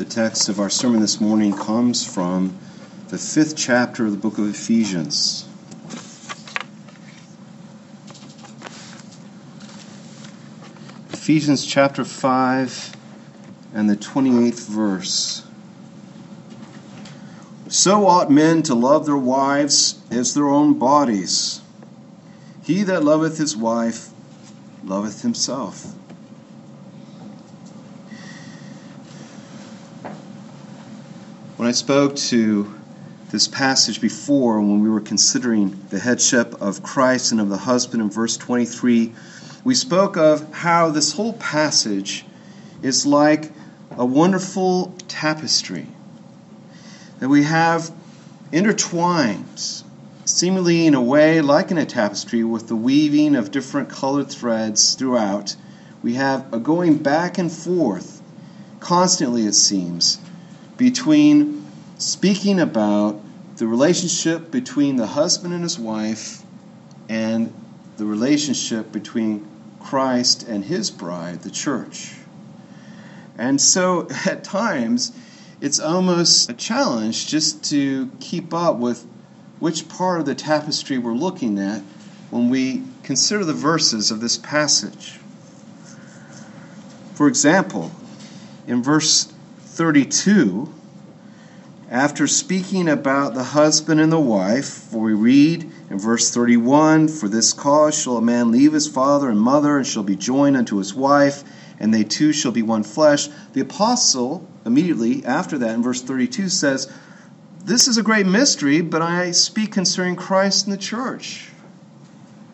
The text of our sermon this morning comes from the fifth chapter of the book of Ephesians. Ephesians chapter 5 and the 28th verse. So ought men to love their wives as their own bodies. He that loveth his wife loveth himself. I spoke to this passage before, when we were considering the headship of Christ and of the husband in verse 23, we spoke of how this whole passage is like a wonderful tapestry that we have intertwined, seemingly in a way like in a tapestry, with the weaving of different colored threads throughout. We have a going back and forth, constantly it seems, between speaking about the relationship between the husband and his wife and the relationship between Christ and his bride, the church. And so at times, it's almost a challenge just to keep up with which part of the tapestry we're looking at when we consider the verses of this passage. For example, in verse 32, after speaking about the husband and the wife, for we read in verse 31 For this cause shall a man leave his father and mother, and shall be joined unto his wife, and they two shall be one flesh. The apostle, immediately after that, in verse 32, says, This is a great mystery, but I speak concerning Christ and the church.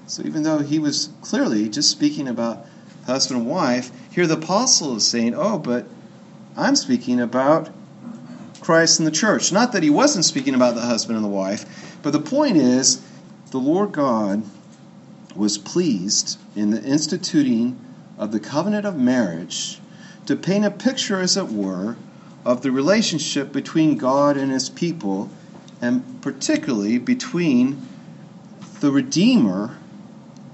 So even though he was clearly just speaking about husband and wife, here the apostle is saying, Oh, but I'm speaking about Christ and the church. Not that he wasn't speaking about the husband and the wife, but the point is the Lord God was pleased in the instituting of the covenant of marriage to paint a picture, as it were, of the relationship between God and his people, and particularly between the Redeemer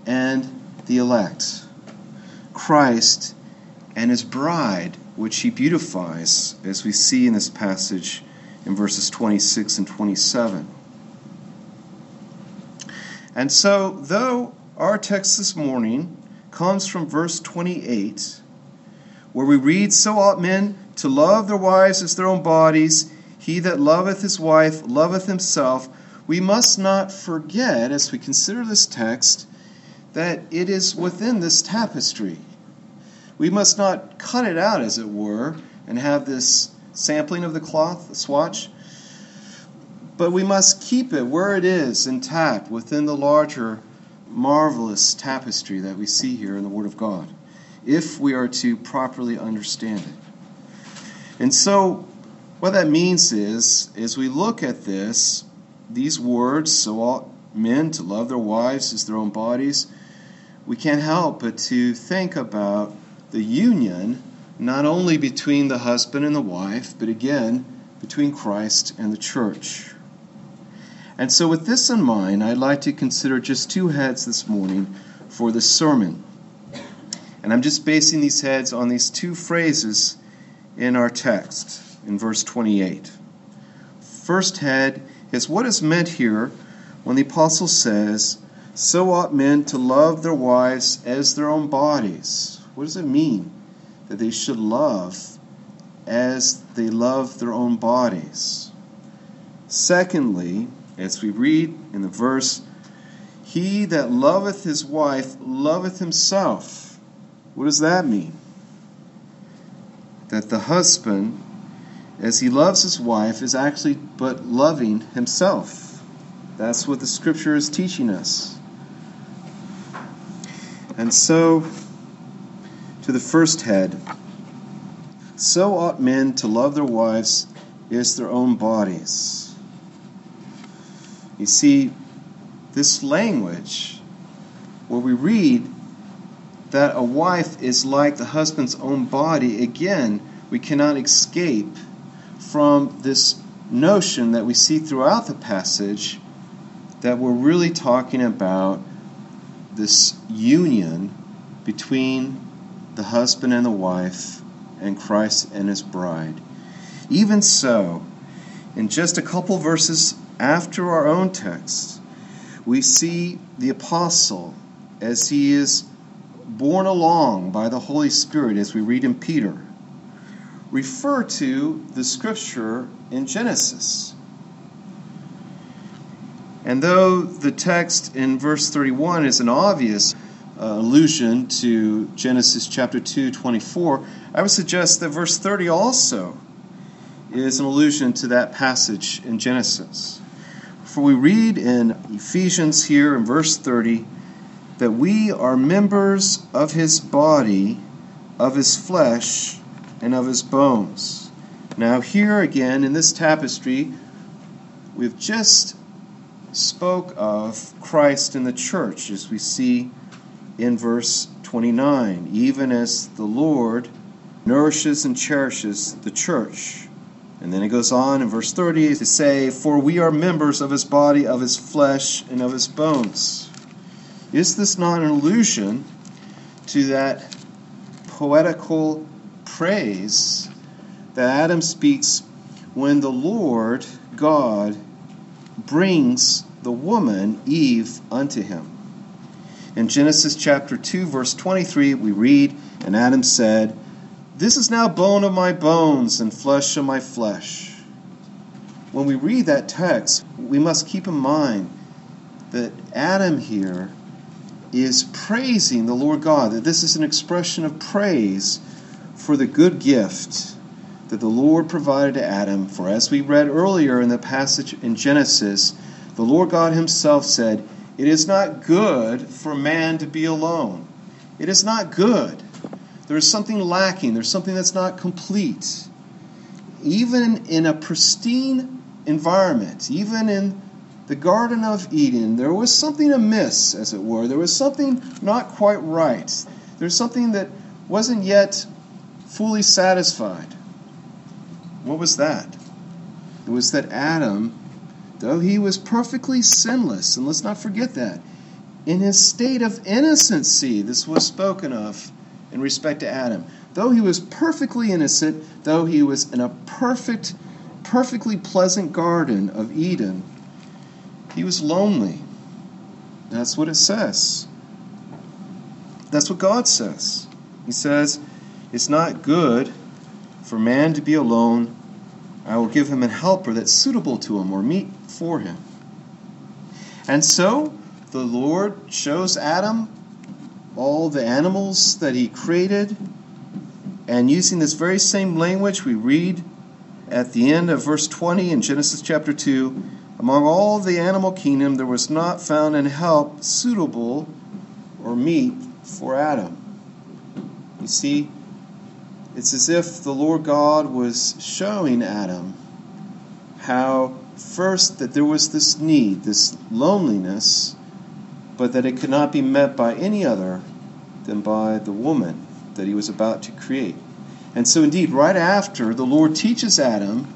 and the elect, Christ and his bride which he beautifies, as we see in this passage in verses 26 and 27. And so, though our text this morning comes from verse 28, where we read, So ought men to love their wives as their own bodies, he that loveth his wife loveth himself, we must not forget, as we consider this text, that it is within this tapestry we must not cut it out, as it were, and have this sampling of the cloth, the swatch, but we must keep it where it is intact within the larger, marvelous tapestry that we see here in the Word of God, if we are to properly understand it. And so, what that means is, as we look at this, these words, so ought men to love their wives as their own bodies, we can't help but to think about the union not only between the husband and the wife, but again between Christ and the church. And so, with this in mind, I'd like to consider just two heads this morning for the sermon. And I'm just basing these heads on these two phrases in our text in verse 28. First head is what is meant here when the apostle says, So ought men to love their wives as their own bodies. What does it mean that they should love as they love their own bodies? Secondly, as we read in the verse, he that loveth his wife loveth himself. What does that mean? That the husband, as he loves his wife, is actually but loving himself. That's what the scripture is teaching us. And so, to the first head So ought men to love their wives as their own bodies. You see, this language, where we read that a wife is like the husband's own body, again, we cannot escape from this notion that we see throughout the passage that we're really talking about this union between the husband and the wife, and Christ and his bride. Even so, in just a couple verses after our own text, we see the apostle as he is borne along by the Holy Spirit, as we read in Peter, refer to the scripture in Genesis. And though the text in verse 31 is an obvious uh, allusion to Genesis chapter 2, 24, I would suggest that verse 30 also is an allusion to that passage in Genesis. For we read in Ephesians here in verse 30 that we are members of his body, of his flesh, and of his bones. Now, here again in this tapestry, we've just spoke of Christ in the church, as we see in verse 29, even as the Lord nourishes and cherishes the church. And then it goes on in verse 30 to say, For we are members of his body, of his flesh, and of his bones. Is this not an allusion to that poetical praise that Adam speaks when the Lord God brings the woman, Eve, unto him? In Genesis chapter 2, verse 23, we read, And Adam said, this is now bone of my bones and flesh of my flesh. When we read that text, we must keep in mind that Adam here is praising the Lord God, that this is an expression of praise for the good gift that the Lord provided to Adam. For as we read earlier in the passage in Genesis, the Lord God Himself said, It is not good for man to be alone. It is not good. There is something lacking, there's something that's not complete. Even in a pristine environment, even in the Garden of Eden, there was something amiss, as it were. There was something not quite right. There's something that wasn't yet fully satisfied. What was that? It was that Adam, though he was perfectly sinless, and let's not forget that, in his state of innocency, this was spoken of in respect to Adam. Though he was perfectly innocent, though he was in a perfect, perfectly pleasant garden of Eden, he was lonely. That's what it says. That's what God says. He says, It's not good for man to be alone. I will give him an helper that's suitable to him or meet for him. And so the Lord shows Adam all the animals that he created. And using this very same language, we read at the end of verse 20 in Genesis chapter 2 Among all the animal kingdom, there was not found an help suitable or meet for Adam. You see, it's as if the Lord God was showing Adam how, first, that there was this need, this loneliness but that it could not be met by any other than by the woman that he was about to create. And so, indeed, right after the Lord teaches Adam,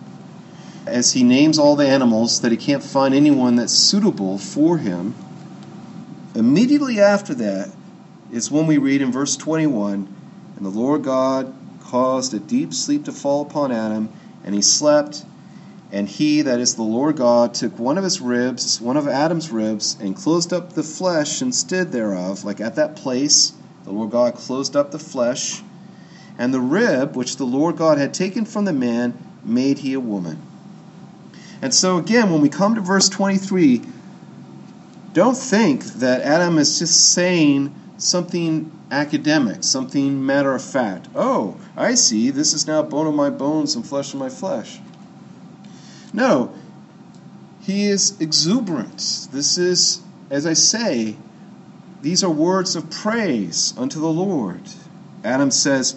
as he names all the animals, that he can't find anyone that's suitable for him, immediately after that is when we read in verse 21 And the Lord God caused a deep sleep to fall upon Adam, and he slept and he, that is the Lord God, took one of his ribs, one of Adam's ribs, and closed up the flesh instead thereof. Like at that place, the Lord God closed up the flesh. And the rib which the Lord God had taken from the man made he a woman. And so, again, when we come to verse 23, don't think that Adam is just saying something academic, something matter of fact. Oh, I see, this is now bone of my bones and flesh of my flesh. No, he is exuberant. This is, as I say, these are words of praise unto the Lord. Adam says,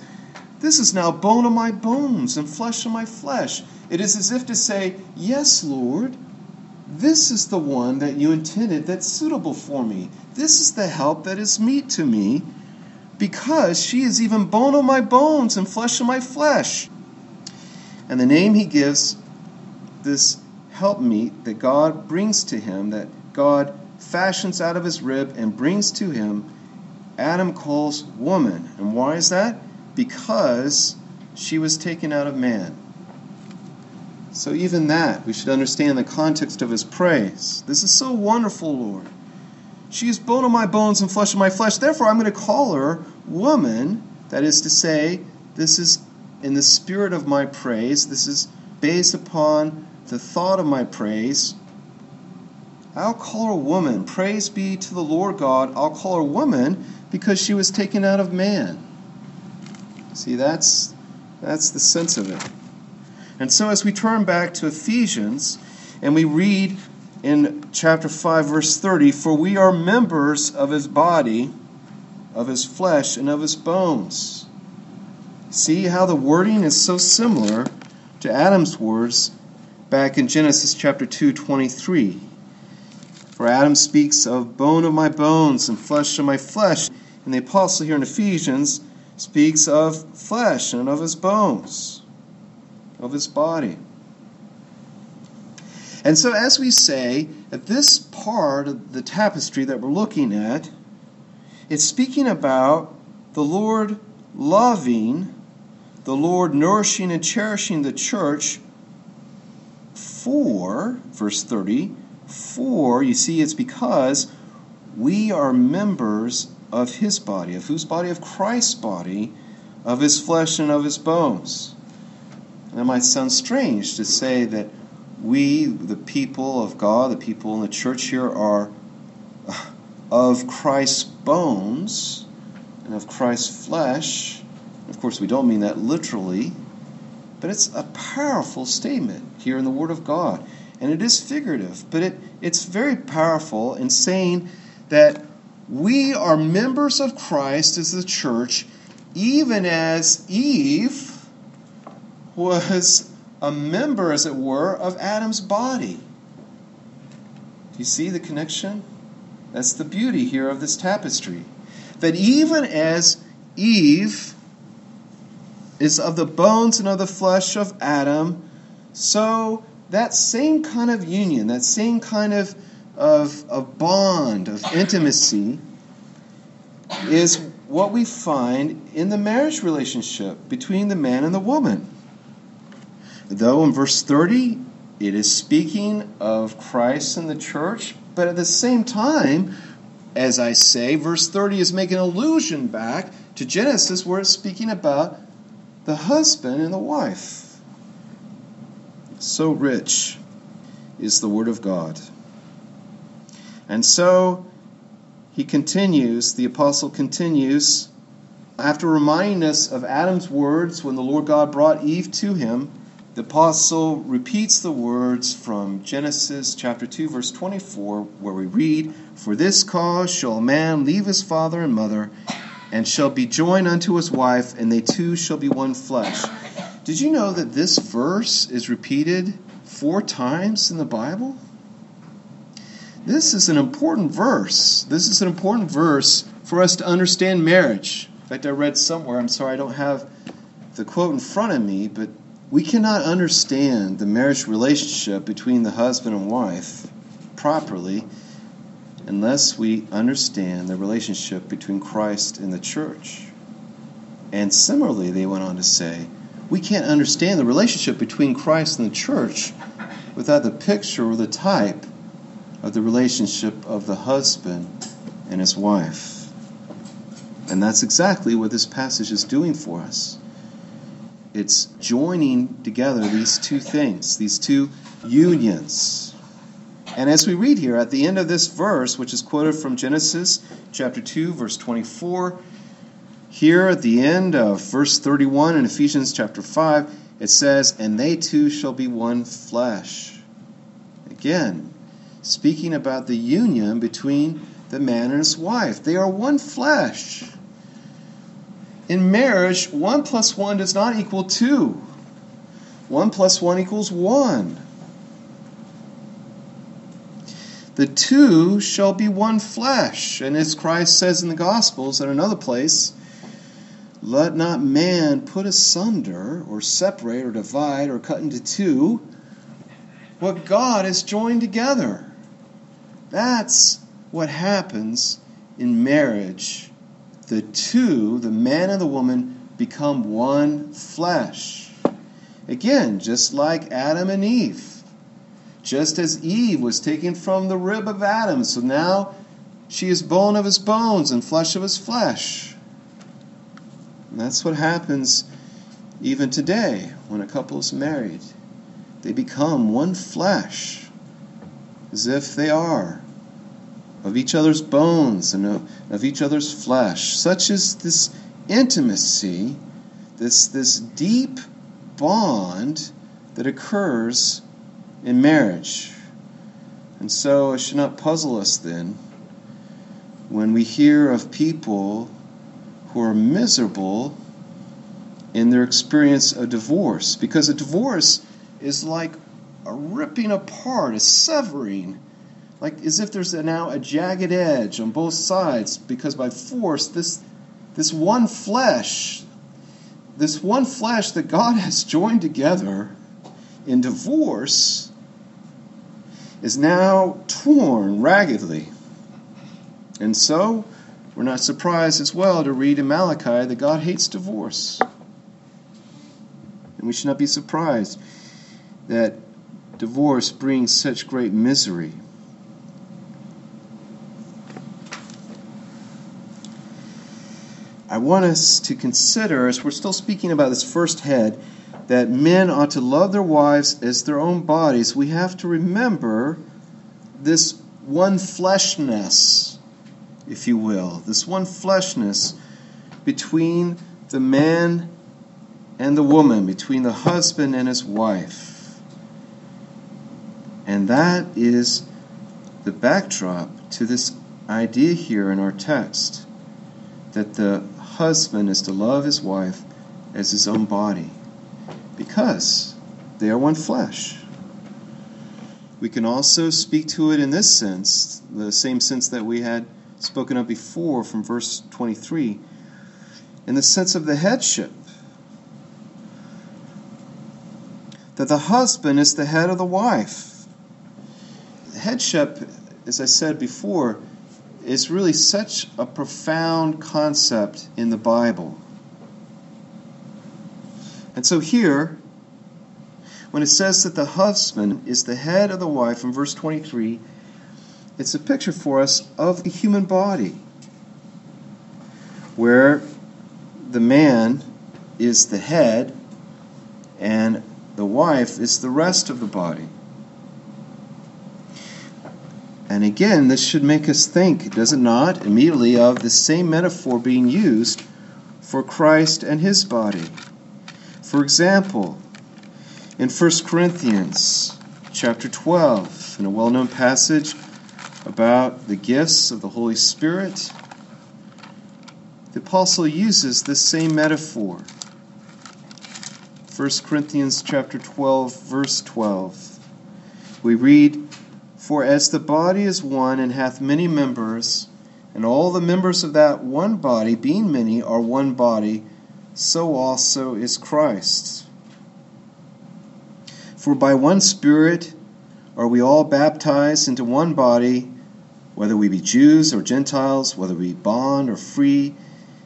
This is now bone of my bones and flesh of my flesh. It is as if to say, Yes, Lord, this is the one that you intended that's suitable for me. This is the help that is meet to me, because she is even bone of my bones and flesh of my flesh. And the name he gives this helpmeet that God brings to him, that God fashions out of his rib and brings to him, Adam calls woman. And why is that? Because she was taken out of man. So, even that, we should understand the context of his praise. This is so wonderful, Lord. She is bone of my bones and flesh of my flesh. Therefore, I'm going to call her woman. That is to say, this is in the spirit of my praise. This is based upon the thought of my praise. I'll call her woman. Praise be to the Lord God. I'll call her woman because she was taken out of man. See, that's that's the sense of it. And so as we turn back to Ephesians and we read in chapter 5 verse 30, for we are members of his body, of his flesh and of his bones. See how the wording is so similar to Adam's words back in Genesis chapter 2 23. For Adam speaks of bone of my bones and flesh of my flesh. And the apostle here in Ephesians speaks of flesh and of his bones, of his body. And so, as we say, at this part of the tapestry that we're looking at, it's speaking about the Lord loving, the Lord nourishing and cherishing the church for, verse 30, for, you see, it's because we are members of his body. Of whose body? Of Christ's body, of his flesh and of his bones. And it might sound strange to say that we, the people of God, the people in the church here, are of Christ's bones and of Christ's flesh. Of course, we don't mean that literally, but it's a powerful statement here in the Word of God. And it is figurative, but it, it's very powerful in saying that we are members of Christ as the church, even as Eve was a member, as it were, of Adam's body. Do you see the connection? That's the beauty here of this tapestry. That even as Eve is of the bones and of the flesh of Adam, so that same kind of union, that same kind of of, of bond, of intimacy, is what we find in the marriage relationship between the man and the woman. Though in verse 30, it is speaking of Christ and the church, but at the same time, as I say, verse 30 is making allusion back to Genesis where it's speaking about the husband and the wife. So rich is the Word of God. And so he continues, the apostle continues, after reminding us of Adam's words when the Lord God brought Eve to him, the apostle repeats the words from Genesis chapter 2 verse 24 where we read, "For this cause shall a man leave his father and mother and shall be joined unto his wife, and they two shall be one flesh." Did you know that this verse is repeated 4 times in the Bible? This is an important verse. This is an important verse for us to understand marriage. In fact, I read somewhere, I'm sorry I don't have the quote in front of me, but we cannot understand the marriage relationship between the husband and wife properly unless we understand the relationship between Christ and the church. And similarly, they went on to say, we can't understand the relationship between Christ and the church without the picture or the type of the relationship of the husband and his wife. And that's exactly what this passage is doing for us. It's joining together these two things, these two unions. And as we read here at the end of this verse, which is quoted from Genesis chapter 2, verse 24, here at the end of verse 31 in Ephesians chapter 5, it says, And they two shall be one flesh. Again, speaking about the union between the man and his wife. They are one flesh. In marriage, one plus one does not equal two. One plus one equals one. The two shall be one flesh. And as Christ says in the Gospels at another place, let not man put asunder or separate or divide or cut into two what God has joined together. That's what happens in marriage. The two, the man and the woman, become one flesh. Again, just like Adam and Eve. Just as Eve was taken from the rib of Adam, so now she is bone of his bones and flesh of his flesh. And that's what happens even today when a couple is married. They become one flesh, as if they are of each other's bones and of each other's flesh. Such is this intimacy, this, this deep bond that occurs in marriage. And so it should not puzzle us then when we hear of people who are miserable in their experience of divorce. Because a divorce is like a ripping apart, a severing, like as if there's a, now a jagged edge on both sides, because by force, this, this one flesh, this one flesh that God has joined together in divorce is now torn raggedly. And so, we're not surprised as well to read in Malachi that God hates divorce. And we should not be surprised that divorce brings such great misery. I want us to consider, as we're still speaking about this first head, that men ought to love their wives as their own bodies. We have to remember this one fleshness, if you will, this one fleshness between the man and the woman, between the husband and his wife. And that is the backdrop to this idea here in our text that the husband is to love his wife as his own body because they are one flesh. We can also speak to it in this sense, the same sense that we had spoken of before from verse 23, in the sense of the headship. That the husband is the head of the wife. Headship, as I said before, is really such a profound concept in the Bible. And so here, when it says that the husband is the head of the wife in verse 23, it's a picture for us of the human body, where the man is the head and the wife is the rest of the body. And again, this should make us think, does it not, immediately of the same metaphor being used for Christ and his body. For example, in 1 Corinthians chapter 12, in a well known passage about the gifts of the Holy Spirit, the apostle uses this same metaphor. 1 Corinthians chapter 12 verse 12. We read for as the body is one and hath many members, and all the members of that one body, being many, are one body, so also is Christ. For by one Spirit are we all baptized into one body, whether we be Jews or Gentiles, whether we be bond or free,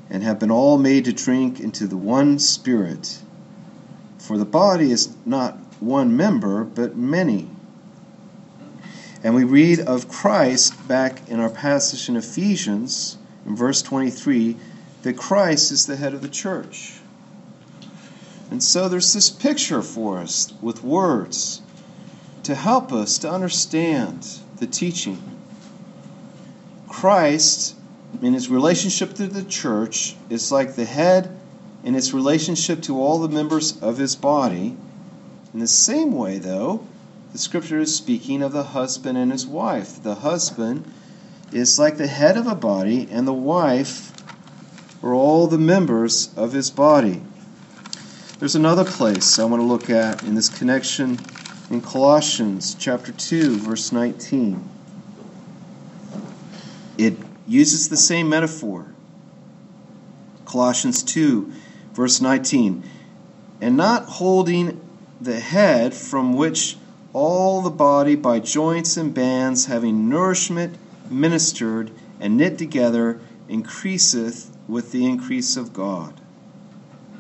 and have been all made to drink into the one Spirit. For the body is not one member, but many. And we read of Christ back in our passage in Ephesians, in verse 23, that Christ is the head of the church. And so there's this picture for us with words to help us to understand the teaching. Christ, in his relationship to the church, is like the head in its relationship to all the members of his body. In the same way, though, the scripture is speaking of the husband and his wife. The husband is like the head of a body, and the wife are all the members of his body. There's another place I want to look at in this connection in Colossians chapter 2 verse 19. It uses the same metaphor. Colossians 2 verse 19. And not holding the head from which all the body by joints and bands, having nourishment ministered and knit together, increaseth with the increase of God.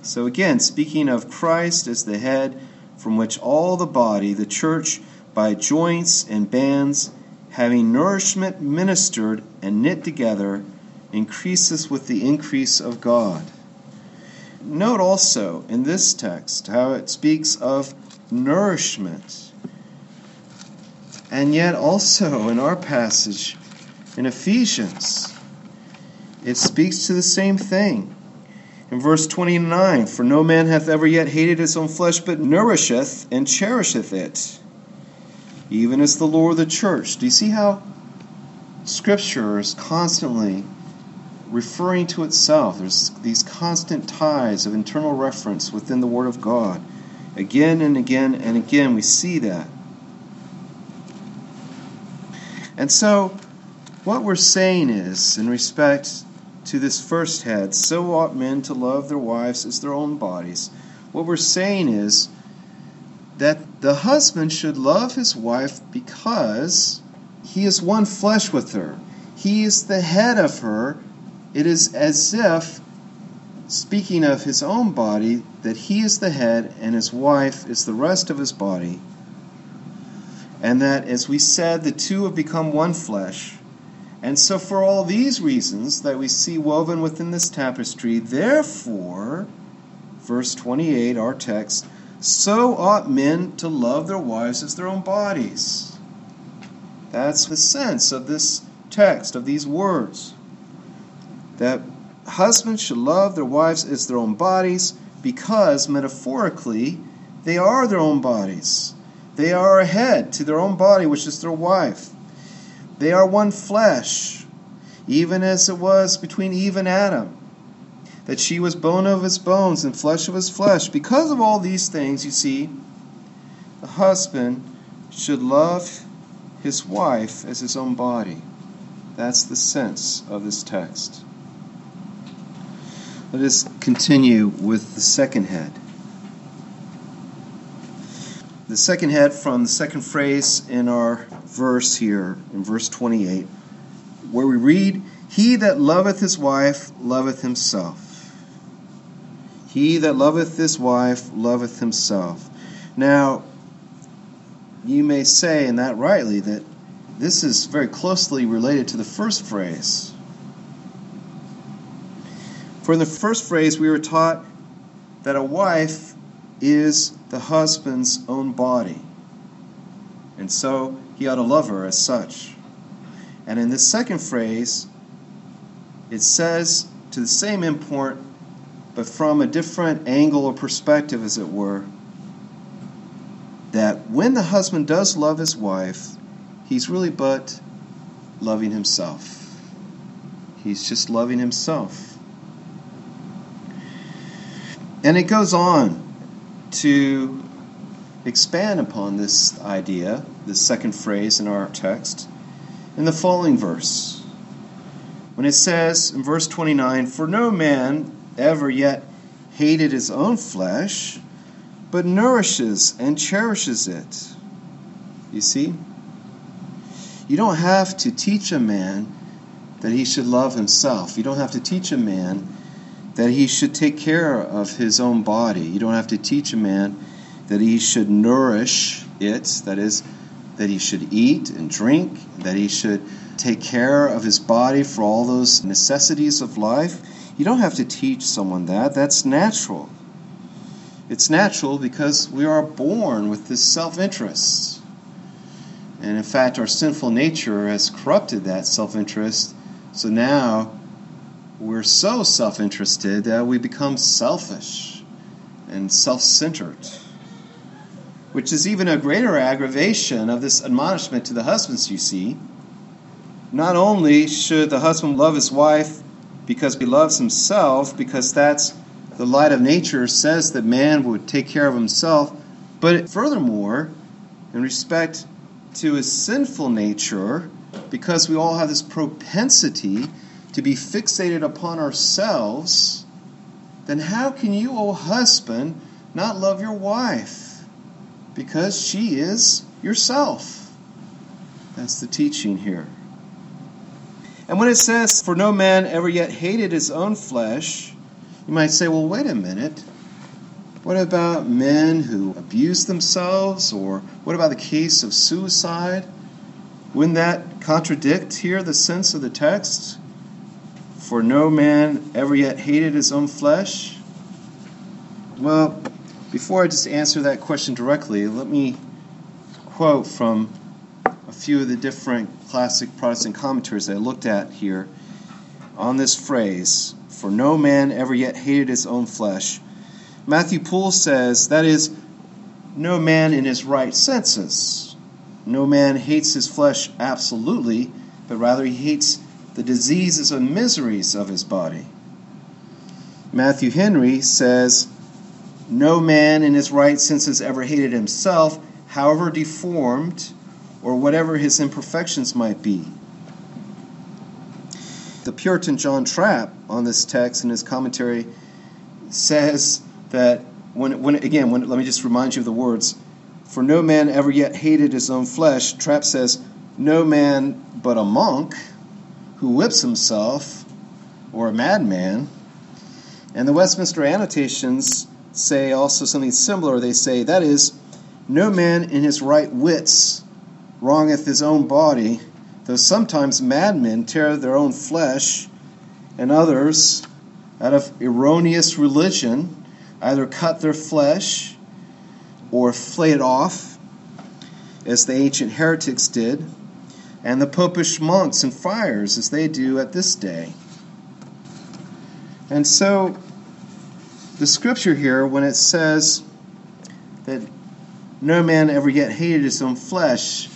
So again, speaking of Christ as the head, from which all the body, the church, by joints and bands, having nourishment ministered and knit together, increases with the increase of God. Note also in this text how it speaks of nourishment. And yet, also in our passage in Ephesians, it speaks to the same thing. In verse 29, For no man hath ever yet hated his own flesh, but nourisheth and cherisheth it, even as the Lord of the church. Do you see how Scripture is constantly referring to itself? There's these constant ties of internal reference within the Word of God. Again and again and again, we see that. And so, what we're saying is, in respect to this first head, so ought men to love their wives as their own bodies. What we're saying is that the husband should love his wife because he is one flesh with her. He is the head of her. It is as if, speaking of his own body, that he is the head and his wife is the rest of his body. And that, as we said, the two have become one flesh. And so, for all these reasons that we see woven within this tapestry, therefore, verse 28, our text, so ought men to love their wives as their own bodies. That's the sense of this text, of these words. That husbands should love their wives as their own bodies because, metaphorically, they are their own bodies. They are a head to their own body, which is their wife. They are one flesh, even as it was between Eve and Adam, that she was bone of his bones and flesh of his flesh. Because of all these things, you see, the husband should love his wife as his own body. That's the sense of this text. Let us continue with the second head. The second head from the second phrase in our verse here, in verse 28, where we read, He that loveth his wife loveth himself. He that loveth his wife loveth himself. Now, you may say, and that rightly, that this is very closely related to the first phrase. For in the first phrase, we were taught that a wife is the husband's own body. And so he ought to love her as such. And in this second phrase, it says to the same import, but from a different angle or perspective, as it were, that when the husband does love his wife, he's really but loving himself. He's just loving himself. And it goes on to expand upon this idea, this second phrase in our text, in the following verse. When it says in verse 29, For no man ever yet hated his own flesh, but nourishes and cherishes it. You see? You don't have to teach a man that he should love himself. You don't have to teach a man that he should take care of his own body. You don't have to teach a man that he should nourish it, that is, that he should eat and drink, that he should take care of his body for all those necessities of life. You don't have to teach someone that. That's natural. It's natural because we are born with this self interest. And in fact, our sinful nature has corrupted that self interest. So now we're so self interested that we become selfish and self centered, which is even a greater aggravation of this admonishment to the husbands, you see. Not only should the husband love his wife because he loves himself, because that's the light of nature says that man would take care of himself, but furthermore, in respect to his sinful nature, because we all have this propensity to be fixated upon ourselves, then how can you, O husband, not love your wife? Because she is yourself. That's the teaching here. And when it says, For no man ever yet hated his own flesh, you might say, Well, wait a minute. What about men who abuse themselves? Or what about the case of suicide? Wouldn't that contradict here the sense of the text? For no man ever yet hated his own flesh? Well, before I just answer that question directly, let me quote from a few of the different classic Protestant commentaries that I looked at here on this phrase, for no man ever yet hated his own flesh. Matthew Poole says that is, no man in his right senses. No man hates his flesh absolutely, but rather he hates the diseases and miseries of his body. Matthew Henry says, No man in his right senses ever hated himself, however deformed or whatever his imperfections might be. The Puritan John Trapp on this text in his commentary says that when, when again, when, let me just remind you of the words. For no man ever yet hated his own flesh. Trapp says, no man but a monk who whips himself or a madman. And the Westminster annotations say also something similar. They say, that is, no man in his right wits wrongeth his own body though sometimes madmen tear their own flesh, and others, out of erroneous religion, either cut their flesh or flay it off, as the ancient heretics did, and the popish monks and friars, as they do at this day. And so, the scripture here, when it says that no man ever yet hated his own flesh,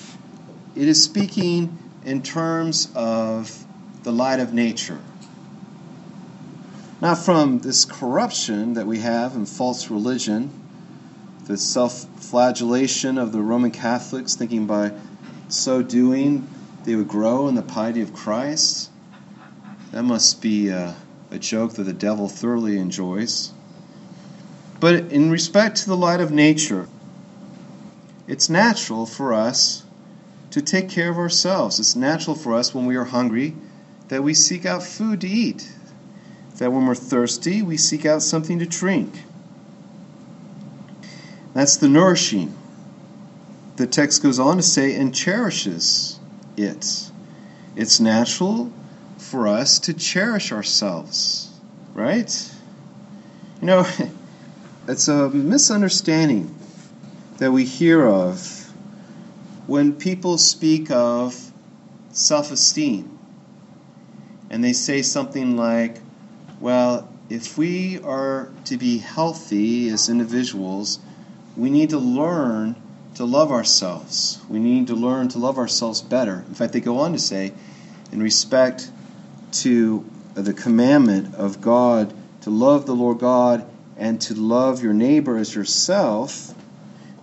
it is speaking in terms of the light of nature. Not from this corruption that we have in false religion, the self flagellation of the Roman Catholics, thinking by so doing they would grow in the piety of Christ. That must be a, a joke that the devil thoroughly enjoys. But in respect to the light of nature, it's natural for us to take care of ourselves. It's natural for us when we are hungry that we seek out food to eat, that when we're thirsty, we seek out something to drink. That's the nourishing. The text goes on to say, and cherishes it. It's natural for us to cherish ourselves, right? You know, it's a misunderstanding that we hear of when people speak of self esteem and they say something like, well, if we are to be healthy as individuals, we need to learn to love ourselves. We need to learn to love ourselves better. In fact, they go on to say, in respect to the commandment of God to love the Lord God and to love your neighbor as yourself,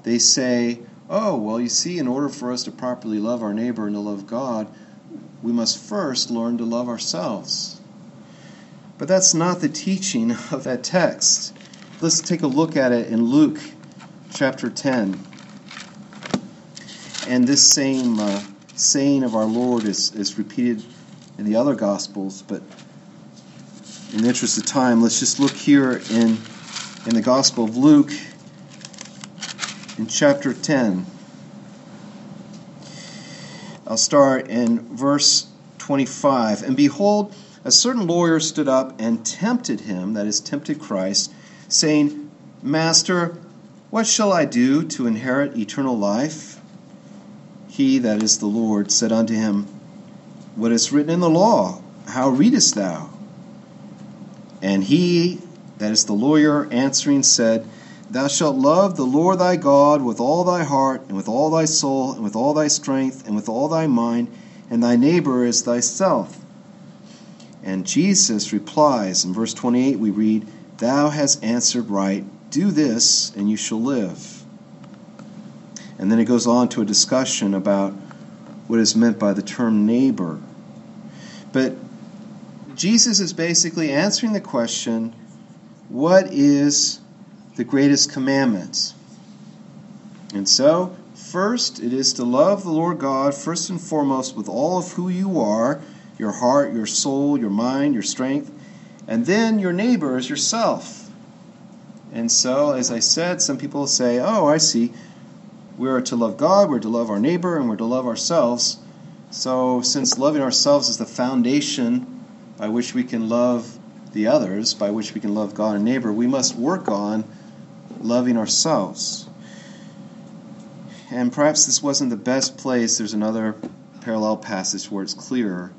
they say, oh, well, you see, in order for us to properly love our neighbor and to love God, we must first learn to love ourselves. But that's not the teaching of that text. Let's take a look at it in Luke chapter 10. And this same uh, saying of our Lord is, is repeated in the other Gospels, but in the interest of time, let's just look here in, in the Gospel of Luke in chapter 10. I'll start in verse 25. And behold, a certain lawyer stood up and tempted him, that is, tempted Christ, saying, Master, what shall I do to inherit eternal life? He, that is the Lord, said unto him, What is written in the law? How readest thou? And he, that is the lawyer, answering, said, Thou shalt love the Lord thy God with all thy heart, and with all thy soul, and with all thy strength, and with all thy mind, and thy neighbor as thyself. And Jesus replies, in verse 28 we read, Thou hast answered right, do this, and you shall live. And then it goes on to a discussion about what is meant by the term neighbor. But Jesus is basically answering the question what is the greatest commandments. And so, first, it is to love the Lord God first and foremost with all of who you are your heart, your soul, your mind, your strength, and then your neighbor as yourself. And so, as I said, some people say, oh, I see. We are to love God, we're to love our neighbor, and we're to love ourselves. So, since loving ourselves is the foundation by which we can love the others, by which we can love God and neighbor, we must work on loving ourselves. And perhaps this wasn't the best place. There's another parallel passage where it's clearer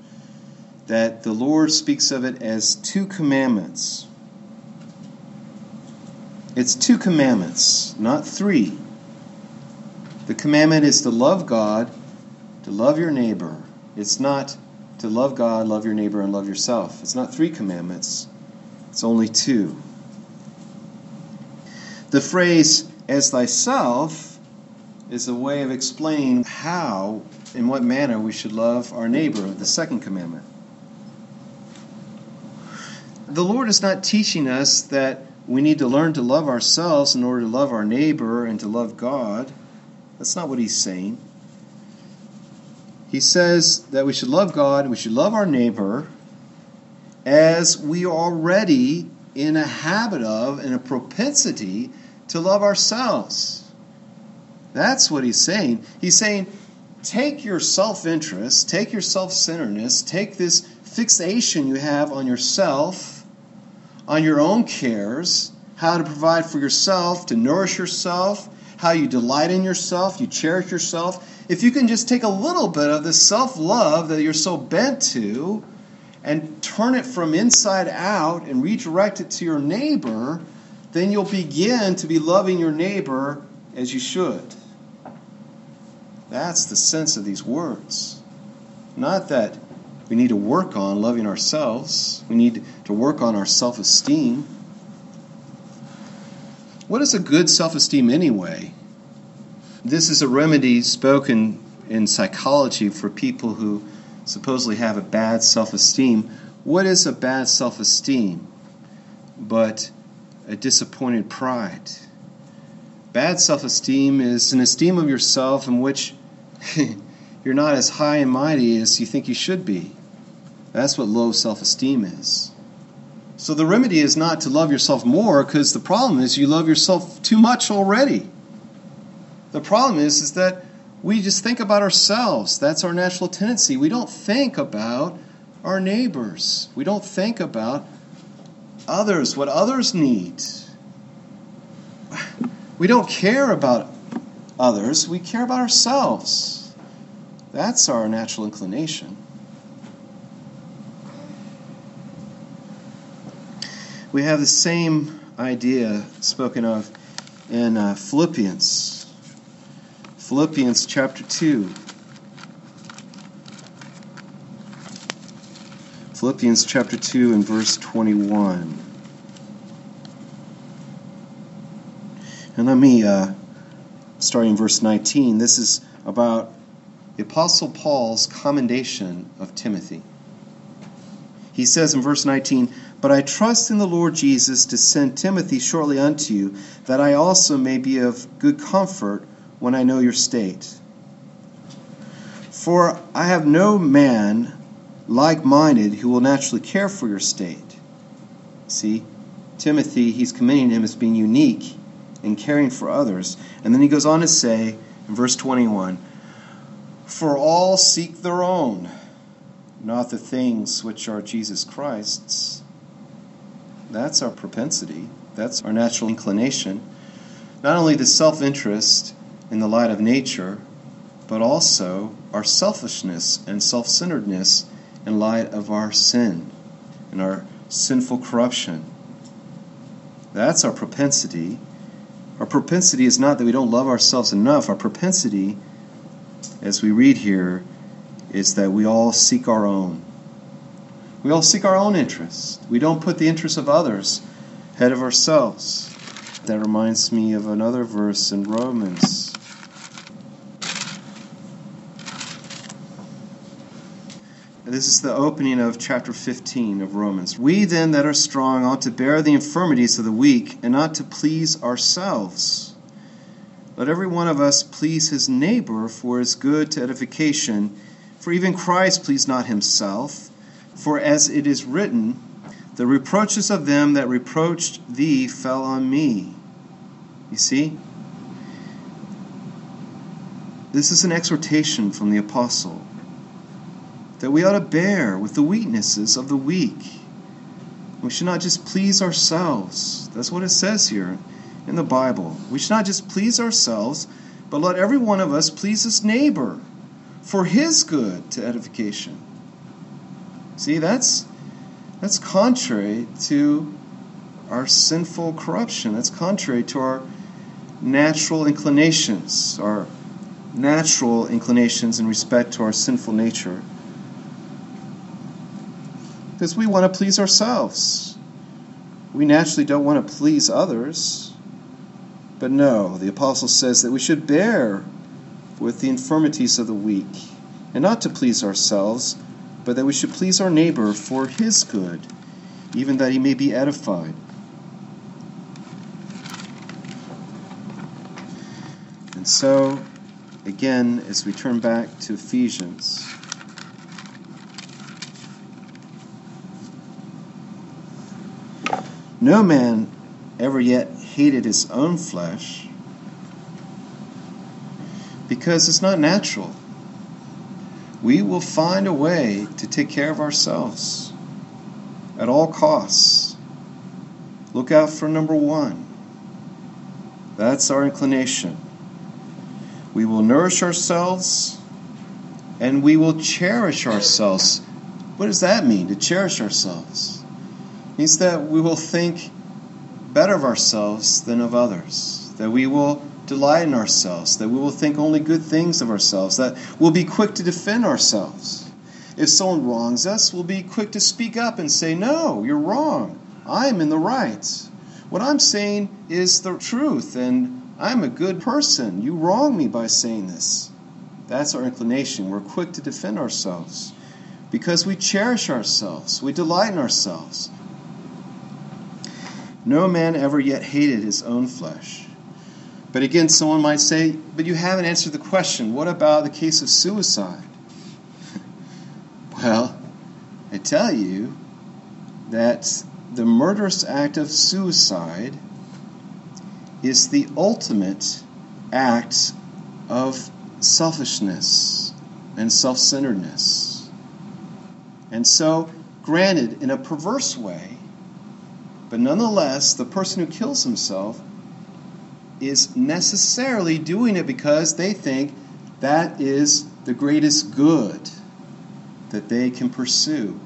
that the Lord speaks of it as two commandments. It's two commandments, not three. The commandment is to love God, to love your neighbor. It's not to love God, love your neighbor, and love yourself. It's not three commandments, it's only two. The phrase, as thyself, is a way of explaining how, in what manner, we should love our neighbor, the second commandment. The Lord is not teaching us that we need to learn to love ourselves in order to love our neighbor and to love God. That's not what He's saying. He says that we should love God, we should love our neighbor as we are already in a habit of and a propensity to love ourselves. That's what he's saying. He's saying, take your self interest, take your self centeredness, take this fixation you have on yourself, on your own cares, how to provide for yourself, to nourish yourself, how you delight in yourself, you cherish yourself. If you can just take a little bit of this self love that you're so bent to and turn it from inside out and redirect it to your neighbor, then you'll begin to be loving your neighbor as you should. That's the sense of these words. Not that we need to work on loving ourselves, we need to work on our self esteem. What is a good self esteem anyway? This is a remedy spoken in psychology for people who supposedly have a bad self esteem. What is a bad self esteem? But a disappointed pride. Bad self esteem is an esteem of yourself in which you're not as high and mighty as you think you should be. That's what low self esteem is. So the remedy is not to love yourself more because the problem is you love yourself too much already. The problem is, is that we just think about ourselves. That's our natural tendency. We don't think about our neighbors. We don't think about others, what others need. We don't care about others, we care about ourselves. That's our natural inclination. We have the same idea spoken of in uh, Philippians. Philippians chapter 2. Philippians chapter 2 and verse 21. And let me, uh, starting in verse 19, this is about the Apostle Paul's commendation of Timothy. He says in verse 19, But I trust in the Lord Jesus to send Timothy shortly unto you, that I also may be of good comfort when I know your state. For I have no man like minded who will naturally care for your state. See, Timothy, he's commending him as being unique in caring for others. And then he goes on to say in verse 21 For all seek their own, not the things which are Jesus Christ's. That's our propensity, that's our natural inclination. Not only the self interest in the light of nature, but also our selfishness and self centeredness in light of our sin and our sinful corruption. That's our propensity. Our propensity is not that we don't love ourselves enough. Our propensity, as we read here, is that we all seek our own. We all seek our own interests. We don't put the interests of others ahead of ourselves. That reminds me of another verse in Romans This is the opening of chapter 15 of Romans. We then that are strong ought to bear the infirmities of the weak and not to please ourselves. Let every one of us please his neighbor for his good to edification. For even Christ pleased not himself. For as it is written, The reproaches of them that reproached thee fell on me. You see? This is an exhortation from the apostle that we ought to bear with the weaknesses of the weak. We should not just please ourselves. That's what it says here in the Bible. We should not just please ourselves, but let every one of us please his neighbor for his good to edification. See, that's that's contrary to our sinful corruption. That's contrary to our natural inclinations, our natural inclinations in respect to our sinful nature. Because we want to please ourselves. We naturally don't want to please others. But no, the apostle says that we should bear with the infirmities of the weak, and not to please ourselves, but that we should please our neighbor for his good, even that he may be edified. And so, again, as we turn back to Ephesians, no man ever yet hated his own flesh because it's not natural. We will find a way to take care of ourselves at all costs. Look out for number one. That's our inclination. We will nourish ourselves and we will cherish ourselves. What does that mean, to cherish ourselves? Means that we will think better of ourselves than of others, that we will delight in ourselves, that we will think only good things of ourselves, that we'll be quick to defend ourselves. If someone wrongs us, we'll be quick to speak up and say, No, you're wrong. I'm in the right. What I'm saying is the truth, and I'm a good person. You wrong me by saying this. That's our inclination. We're quick to defend ourselves because we cherish ourselves, we delight in ourselves. No man ever yet hated his own flesh. But again, someone might say, but you haven't answered the question. What about the case of suicide? well, I tell you that the murderous act of suicide is the ultimate act of selfishness and self centeredness. And so, granted, in a perverse way, but nonetheless, the person who kills himself is necessarily doing it because they think that is the greatest good that they can pursue.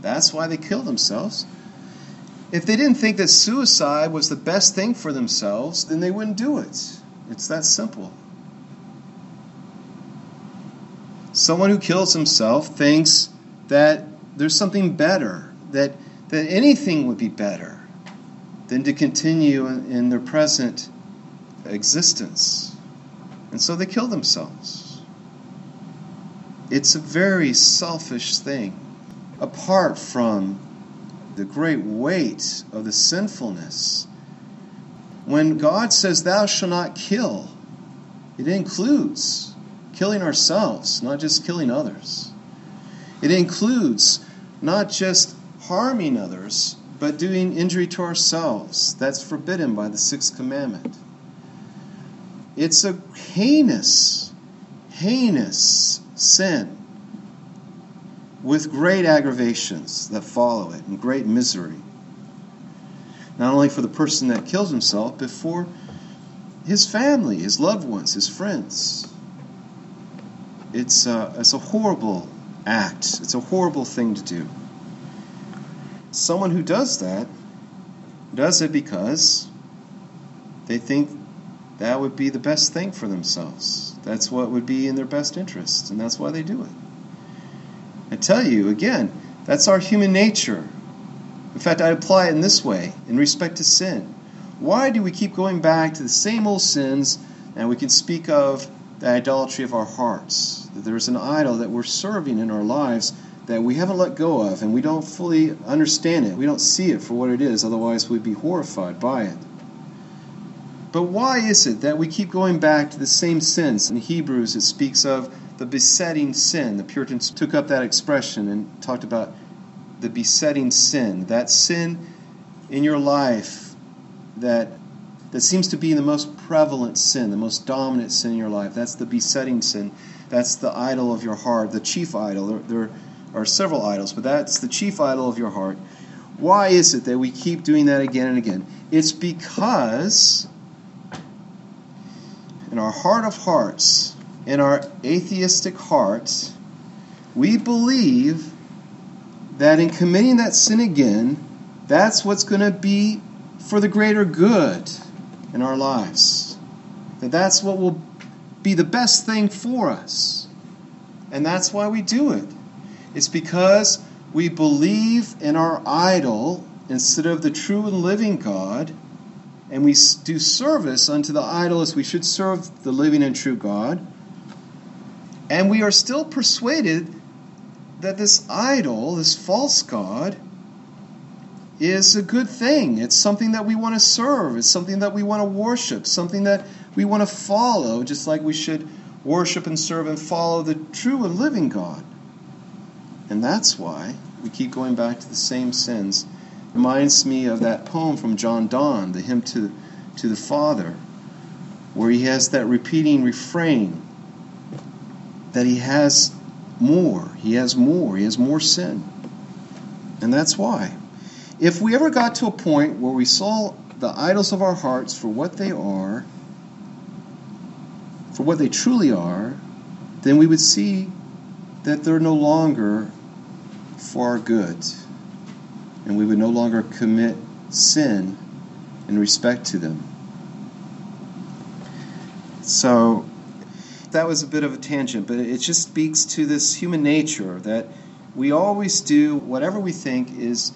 That's why they kill themselves. If they didn't think that suicide was the best thing for themselves, then they wouldn't do it. It's that simple. Someone who kills himself thinks that there's something better, that, that anything would be better than to continue in their present existence. And so they kill themselves. It's a very selfish thing. Apart from the great weight of the sinfulness, when God says, Thou shalt not kill, it includes killing ourselves, not just killing others. It includes not just harming others, but doing injury to ourselves. That's forbidden by the sixth commandment. It's a heinous, heinous sin with great aggravations that follow it and great misery. Not only for the person that kills himself, but for his family, his loved ones, his friends. It's a, it's a horrible act, it's a horrible thing to do someone who does that does it because they think that would be the best thing for themselves. That's what would be in their best interest, and that's why they do it. I tell you, again, that's our human nature. In fact, I apply it in this way in respect to sin. Why do we keep going back to the same old sins and we can speak of the idolatry of our hearts? That there's an idol that we're serving in our lives that we haven't let go of and we don't fully understand it. We don't see it for what it is, otherwise, we'd be horrified by it. But why is it that we keep going back to the same sins? In Hebrews, it speaks of the besetting sin. The Puritans took up that expression and talked about the besetting sin, that sin in your life that that seems to be the most prevalent sin, the most dominant sin in your life. That's the besetting sin. That's the idol of your heart, the chief idol. There, there are several idols, but that's the chief idol of your heart. Why is it that we keep doing that again and again? It's because in our heart of hearts, in our atheistic hearts, we believe that in committing that sin again, that's what's going to be for the greater good in our lives. That that's what will be the best thing for us. And that's why we do it. It's because we believe in our idol instead of the true and living God, and we do service unto the idol as we should serve the living and true God. And we are still persuaded that this idol, this false God, is a good thing. It's something that we want to serve. It's something that we want to worship, something that we want to follow, just like we should worship and serve and follow the true and living God. And that's why we keep going back to the same sins. Reminds me of that poem from John Donne, the hymn to, to the Father, where he has that repeating refrain that he has more. He has more. He has more sin. And that's why. If we ever got to a point where we saw the idols of our hearts for what they are, for what they truly are, then we would see that they're no longer for our good. And we would no longer commit sin in respect to them. So, that was a bit of a tangent, but it just speaks to this human nature that we always do whatever we think is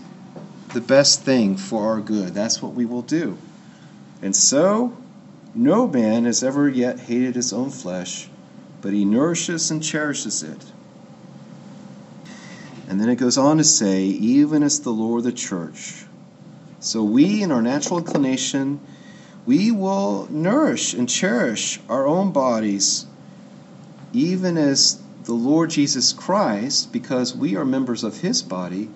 the best thing for our good. That's what we will do. And so, no man has ever yet hated his own flesh, but he nourishes and cherishes it. And then it goes on to say, even as the Lord the church. So we, in our natural inclination, we will nourish and cherish our own bodies even as the Lord Jesus Christ, because we are members of his body,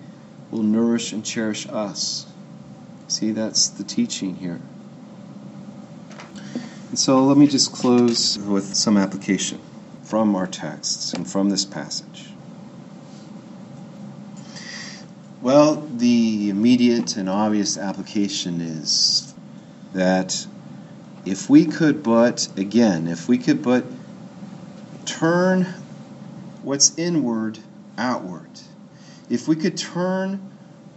will nourish and cherish us. See, that's the teaching here. And so let me just close with some application from our texts and from this passage. Well, the immediate and obvious application is that if we could but, again, if we could but turn what's inward outward, if we could turn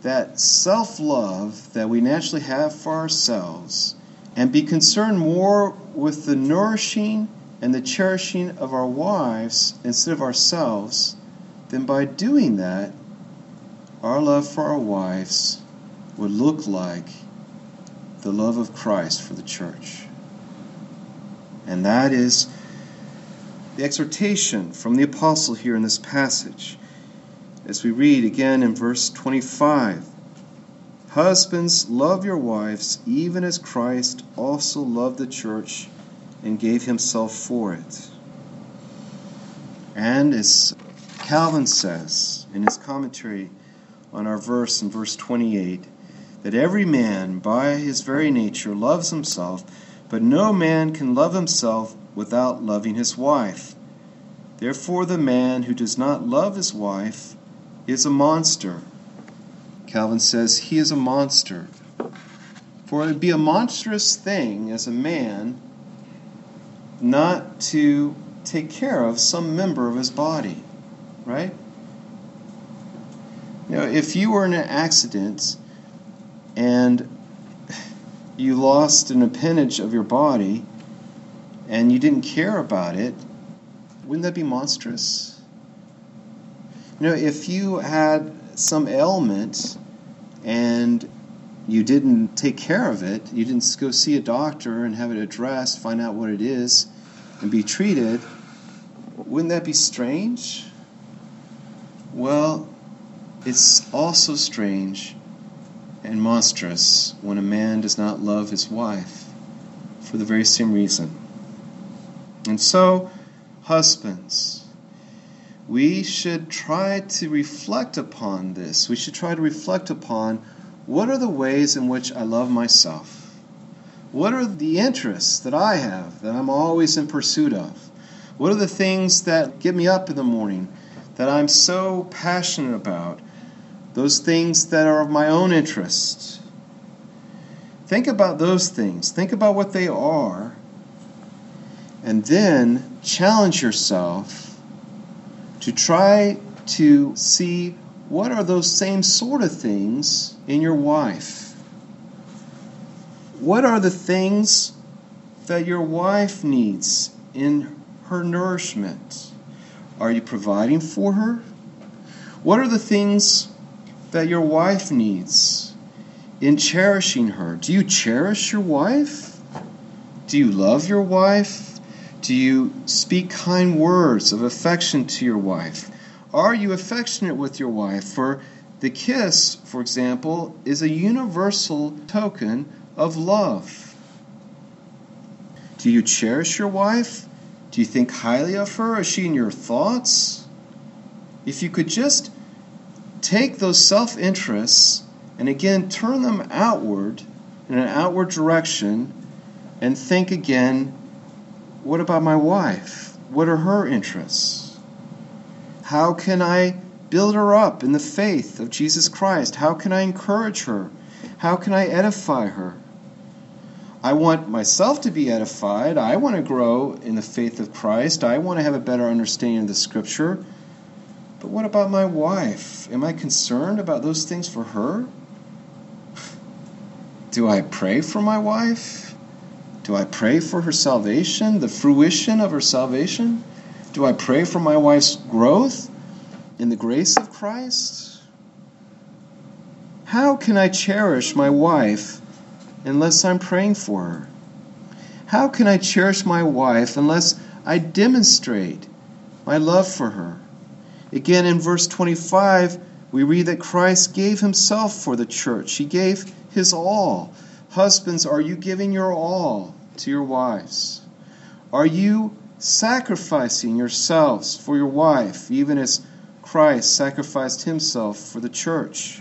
that self love that we naturally have for ourselves and be concerned more with the nourishing and the cherishing of our wives instead of ourselves, then by doing that, our love for our wives would look like the love of Christ for the church. And that is the exhortation from the apostle here in this passage. As we read again in verse 25 Husbands, love your wives, even as Christ also loved the church and gave himself for it. And as Calvin says in his commentary on our verse in verse 28, that every man by his very nature loves himself, but no man can love himself without loving his wife. Therefore, the man who does not love his wife is a monster. Calvin says he is a monster. For it would be a monstrous thing as a man not to take care of some member of his body, right? You know, if you were in an accident and you lost an appendage of your body, and you didn't care about it, wouldn't that be monstrous? You know, if you had some ailment and you didn't take care of it, you didn't go see a doctor and have it addressed, find out what it is, and be treated, wouldn't that be strange? Well, it's also strange and monstrous when a man does not love his wife for the very same reason. And so, husbands, we should try to reflect upon this. We should try to reflect upon what are the ways in which I love myself? What are the interests that I have that I'm always in pursuit of? What are the things that get me up in the morning that I'm so passionate about? Those things that are of my own interest. Think about those things. Think about what they are. And then challenge yourself to try to see what are those same sort of things in your wife. What are the things that your wife needs in her nourishment? Are you providing for her? What are the things that your wife needs in cherishing her? Do you cherish your wife? Do you love your wife? Do you speak kind words of affection to your wife? Are you affectionate with your wife? For the kiss, for example, is a universal token of love. Do you cherish your wife? Do you think highly of her? Is she in your thoughts? If you could just take those self interests and again turn them outward in an outward direction and think again what about my wife? What are her interests? How can I build her up in the faith of Jesus Christ? How can I encourage her? How can I edify her? I want myself to be edified. I want to grow in the faith of Christ. I want to have a better understanding of the Scripture. But what about my wife? Am I concerned about those things for her? Do I pray for my wife? Do I pray for her salvation, the fruition of her salvation? Do I pray for my wife's growth in the grace of Christ? How can I cherish my wife unless I'm praying for her? How can I cherish my wife unless I demonstrate my love for her? Again, in verse 25, we read that Christ gave himself for the church, he gave his all. Husbands, are you giving your all to your wives? Are you sacrificing yourselves for your wife, even as Christ sacrificed himself for the church?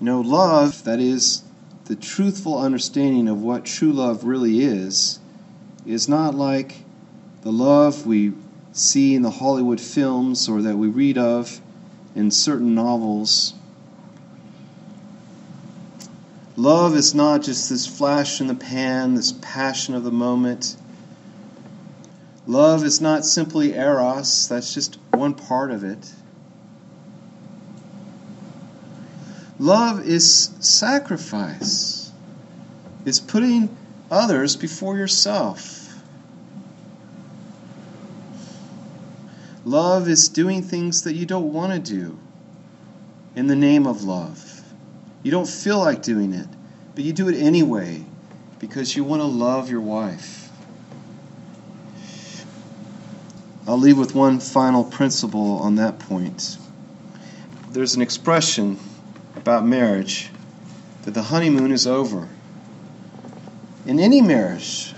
You know, love, that is the truthful understanding of what true love really is, is not like the love we see in the Hollywood films or that we read of in certain novels Love is not just this flash in the pan, this passion of the moment. Love is not simply eros, that's just one part of it. Love is sacrifice, it's putting others before yourself. Love is doing things that you don't want to do in the name of love. You don't feel like doing it, but you do it anyway because you want to love your wife. I'll leave with one final principle on that point. There's an expression about marriage that the honeymoon is over. In any marriage,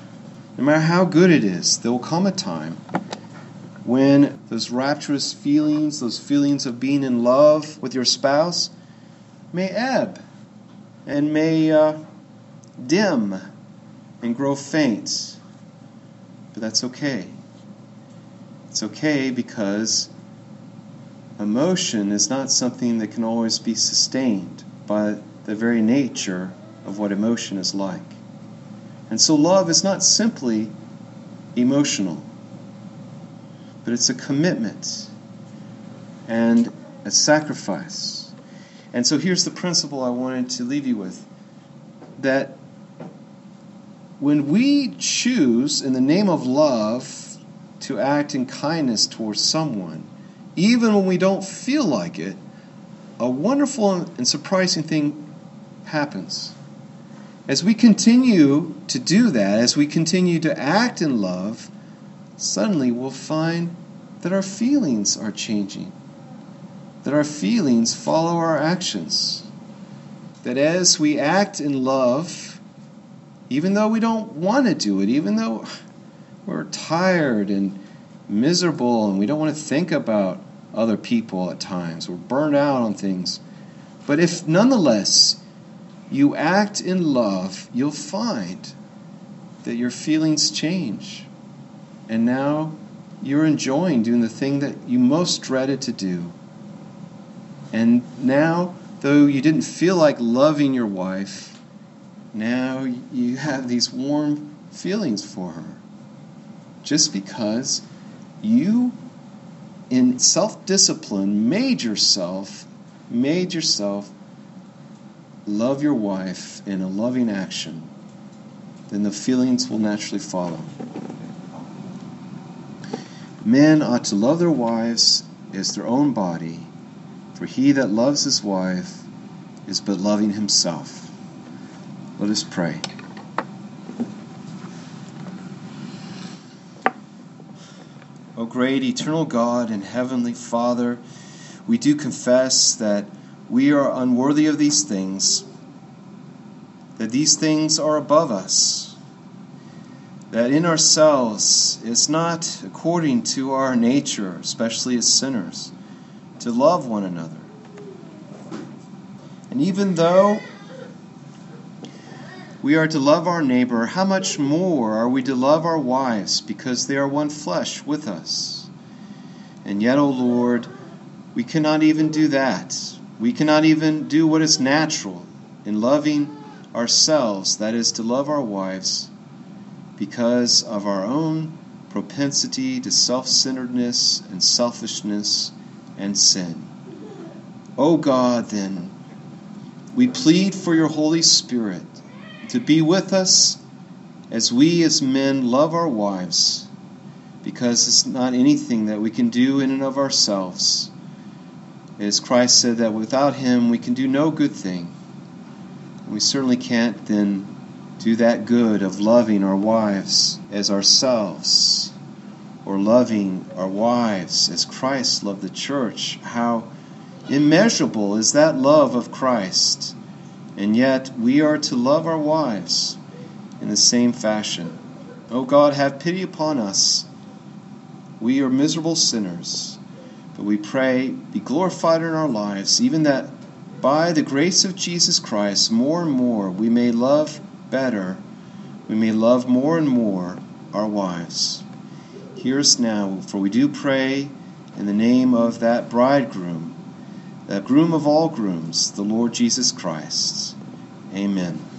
no matter how good it is, there will come a time when those rapturous feelings, those feelings of being in love with your spouse, may ebb and may uh, dim and grow faint. But that's okay. It's okay because emotion is not something that can always be sustained by the very nature of what emotion is like. And so love is not simply emotional, but it's a commitment and a sacrifice. And so here's the principle I wanted to leave you with that when we choose, in the name of love, to act in kindness towards someone, even when we don't feel like it, a wonderful and surprising thing happens. As we continue to do that, as we continue to act in love, suddenly we'll find that our feelings are changing that our feelings follow our actions. That as we act in love, even though we don't want to do it, even though we're tired and miserable and we don't want to think about other people at times. We're burned out on things. But if nonetheless you act in love, you'll find that your feelings change. And now you're enjoying doing the thing that you most dreaded to do. And now, though you didn't feel like loving your wife, now you have these warm feelings for her. Just because you, in self discipline, made yourself, made yourself love your wife in a loving action, then the feelings will naturally follow. Men ought to love their wives as their own body, for he that loves his wife is but loving himself. Let us pray. O great eternal God and heavenly Father, we do confess that we are unworthy of these things, that these things are above us, that in ourselves it's not according to our nature, especially as sinners, to love one another. And even though we are to love our neighbor, how much more are we to love our wives because they are one flesh with us? And yet, O oh Lord, we cannot even do that. We cannot even do what is natural in loving ourselves, that is, to love our wives, because of our own propensity to self centeredness and selfishness and sin. O oh God, then, we plead for your Holy Spirit to be with us as we as men love our wives because it's not anything that we can do in and of ourselves. As Christ said that without Him we can do no good thing. We certainly can't then do that good of loving our wives as ourselves or loving our wives as Christ loved the church. How immeasurable is that love of Christ! And yet we are to love our wives in the same fashion. O oh God, have pity upon us. We are miserable sinners, but we pray, be glorified in our lives, even that by the grace of Jesus Christ, more and more we may love better, we may love more and more our wives. Hear us now, for we do pray in the name of that bridegroom the groom of all grooms, the Lord Jesus Christ. Amen.